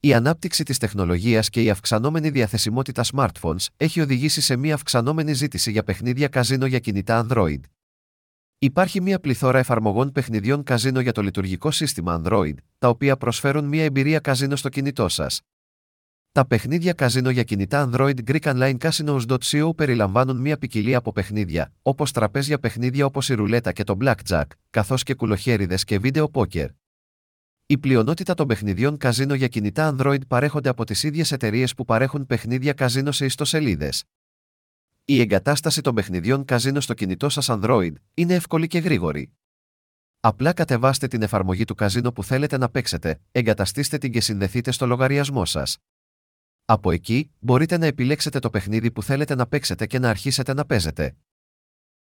Η ανάπτυξη της τεχνολογίας και η αυξανόμενη διαθεσιμότητα smartphones έχει οδηγήσει σε μια αυξανόμενη ζήτηση για παιχνίδια καζίνο για κινητά Android. Υπάρχει μια πληθώρα εφαρμογών παιχνιδιών καζίνο για το λειτουργικό σύστημα Android, τα οποία προσφέρουν μια εμπειρία καζίνο στο κινητό σας. Τα παιχνίδια καζίνο για κινητά Android Greek Online Casinos.co περιλαμβάνουν μια ποικιλία από παιχνίδια, όπως τραπέζια παιχνίδια όπως η ρουλέτα και το blackjack, καθώς και κουλοχέριδες και βίντεο πόκερ. Η πλειονότητα των παιχνιδιών καζίνο για κινητά Android παρέχονται από τις ίδιες εταιρείες που παρέχουν παιχνίδια καζίνο σε ιστοσελίδες. Η εγκατάσταση των παιχνιδιών καζίνο στο κινητό σας Android είναι εύκολη και γρήγορη. Απλά κατεβάστε την εφαρμογή του καζίνο που θέλετε να παίξετε, εγκαταστήστε την και συνδεθείτε στο λογαριασμό σας. Από εκεί, μπορείτε να επιλέξετε το παιχνίδι που θέλετε να παίξετε και να αρχίσετε να παίζετε.